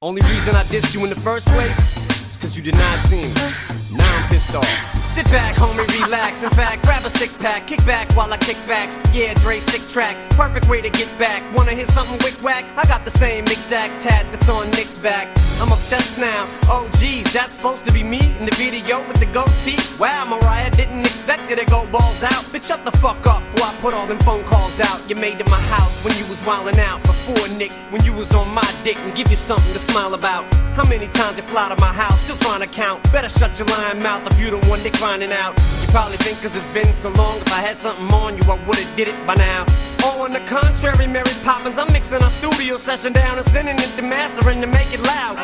Only reason I dissed you in the first place is cause you did not see me. Now I'm pissed off. Sit back, homie, relax. In fact, grab a six pack, kick back while I kick facts. Yeah, Dre, sick track. Perfect way to get back. Wanna hear something wick whack? I got the same exact tat that's on Nick's back. I'm obsessed now. Oh, geez, that's supposed to be me in the video with the goatee. Wow, Mariah didn't expect it to go balls out. Bitch, shut the fuck up before I put all them phone calls out. You made in my house when you was wildin' out. Before Nick, when you was on my dick and give you something to smile about. How many times you fly to my house, still trying to count? Better shut your lying mouth if you the one Nick finding out. You probably think cause it's been so long, if I had something on you, I would've did it by now. Oh, on the contrary, Mary Poppins, I'm mixing our studio session down and sending it to mastering to make it loud.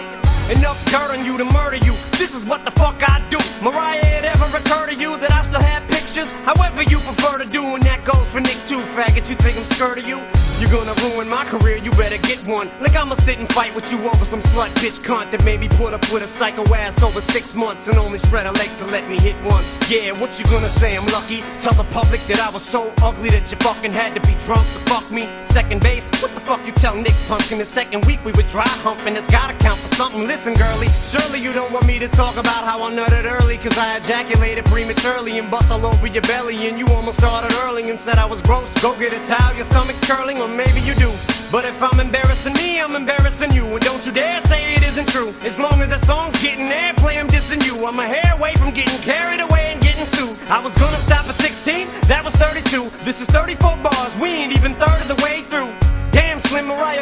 Enough dirt on you to murder you. This is what the fuck I do. Mariah, it ever occur to you that I still have pictures? However you prefer to do, and that goes for Nick too, faggot. You think I'm scared of you? You're gonna ruin my career, you better get one. Like I'ma sit and fight with you over some slut bitch cunt that made me put up with a psycho ass over six months and only spread her legs to let me hit once. Yeah, what you gonna say? I'm lucky. Tell the public that I was so ugly that you fucking had to be drunk to fuck me. Second base, what the fuck you tell Nick Punk in the second week we were dry humping? It's gotta count for something. Listen, girlie, surely you don't want me to talk about how I nutted early, cause I ejaculated prematurely and bust all over your belly, and you almost started early and said I was gross. Go get a towel, your stomach's curling, or maybe you do. But if I'm embarrassing me, I'm embarrassing you. And don't you dare say it isn't true. As long as that song's getting airplay, I'm dissing you. I'm a hair away from getting carried away and getting sued. I was gonna stop at 16, that was 32. This is 34 bars, we ain't even third of the way through. Damn, Slim Mariah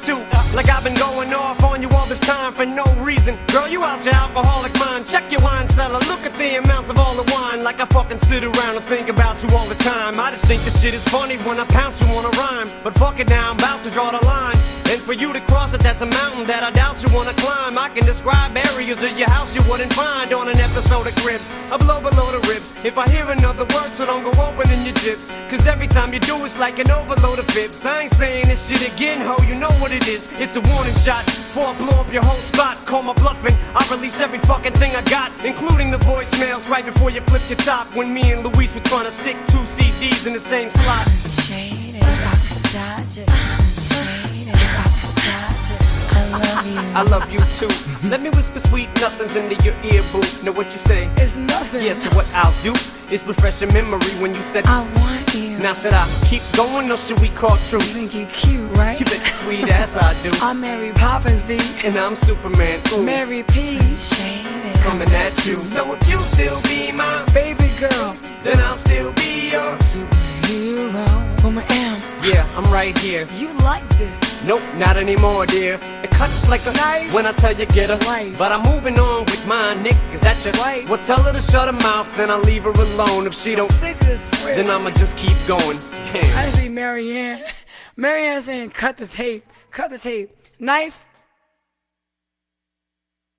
too. Uh, like I've been going off on you all this time for no reason. Girl, you out your alcoholic mind. Check your wine cellar. Look at the amounts of all the wine. Like I fucking sit around and think about you all the time. I just think this shit is funny when I pounce you on a rhyme. But fuck it now, I'm about to draw the line. And for you to cross it, that's a mountain that I doubt you wanna climb. I can describe areas of your house you wouldn't find on an episode of Cribs. I blow below the ribs. If I hear another word, so don't go opening your jips. Cause every time you do, it's like an overload of fibs. I ain't saying this shit again, ho, you know what it is. It's a warning shot before I blow up your whole spot. Call my bluffing. I release every fucking thing I got, including the voicemails right before you flip your top. When me and Luis were trying to stick two CDs in the same slot. Shade is the Dodgers. Shade I love you too. Let me whisper sweet nothings into your ear, boo. Know what you say? It's nothing. Yeah, so what I'll do is refresh your memory when you said. I want you. Now should I keep going or should we call you think you cute, right? You bet sweet as I do. I'm Mary Poppins, B. And I'm Superman. Ooh, Mary P. Shade is coming at you. So if you still be my, baby girl. then I'll still be your. Superhero. Woman. Yeah, I'm right here. You like this. Nope, not anymore, dear. It cuts like a Knife. when I tell you get a Wife. But I'm moving on with my Nick, is that your Wife. Well, tell her to shut her mouth, then I'll leave her alone. If she don't, the then I'ma just keep going. Damn. I see Marianne. Marianne saying, cut the tape. Cut the tape. Knife.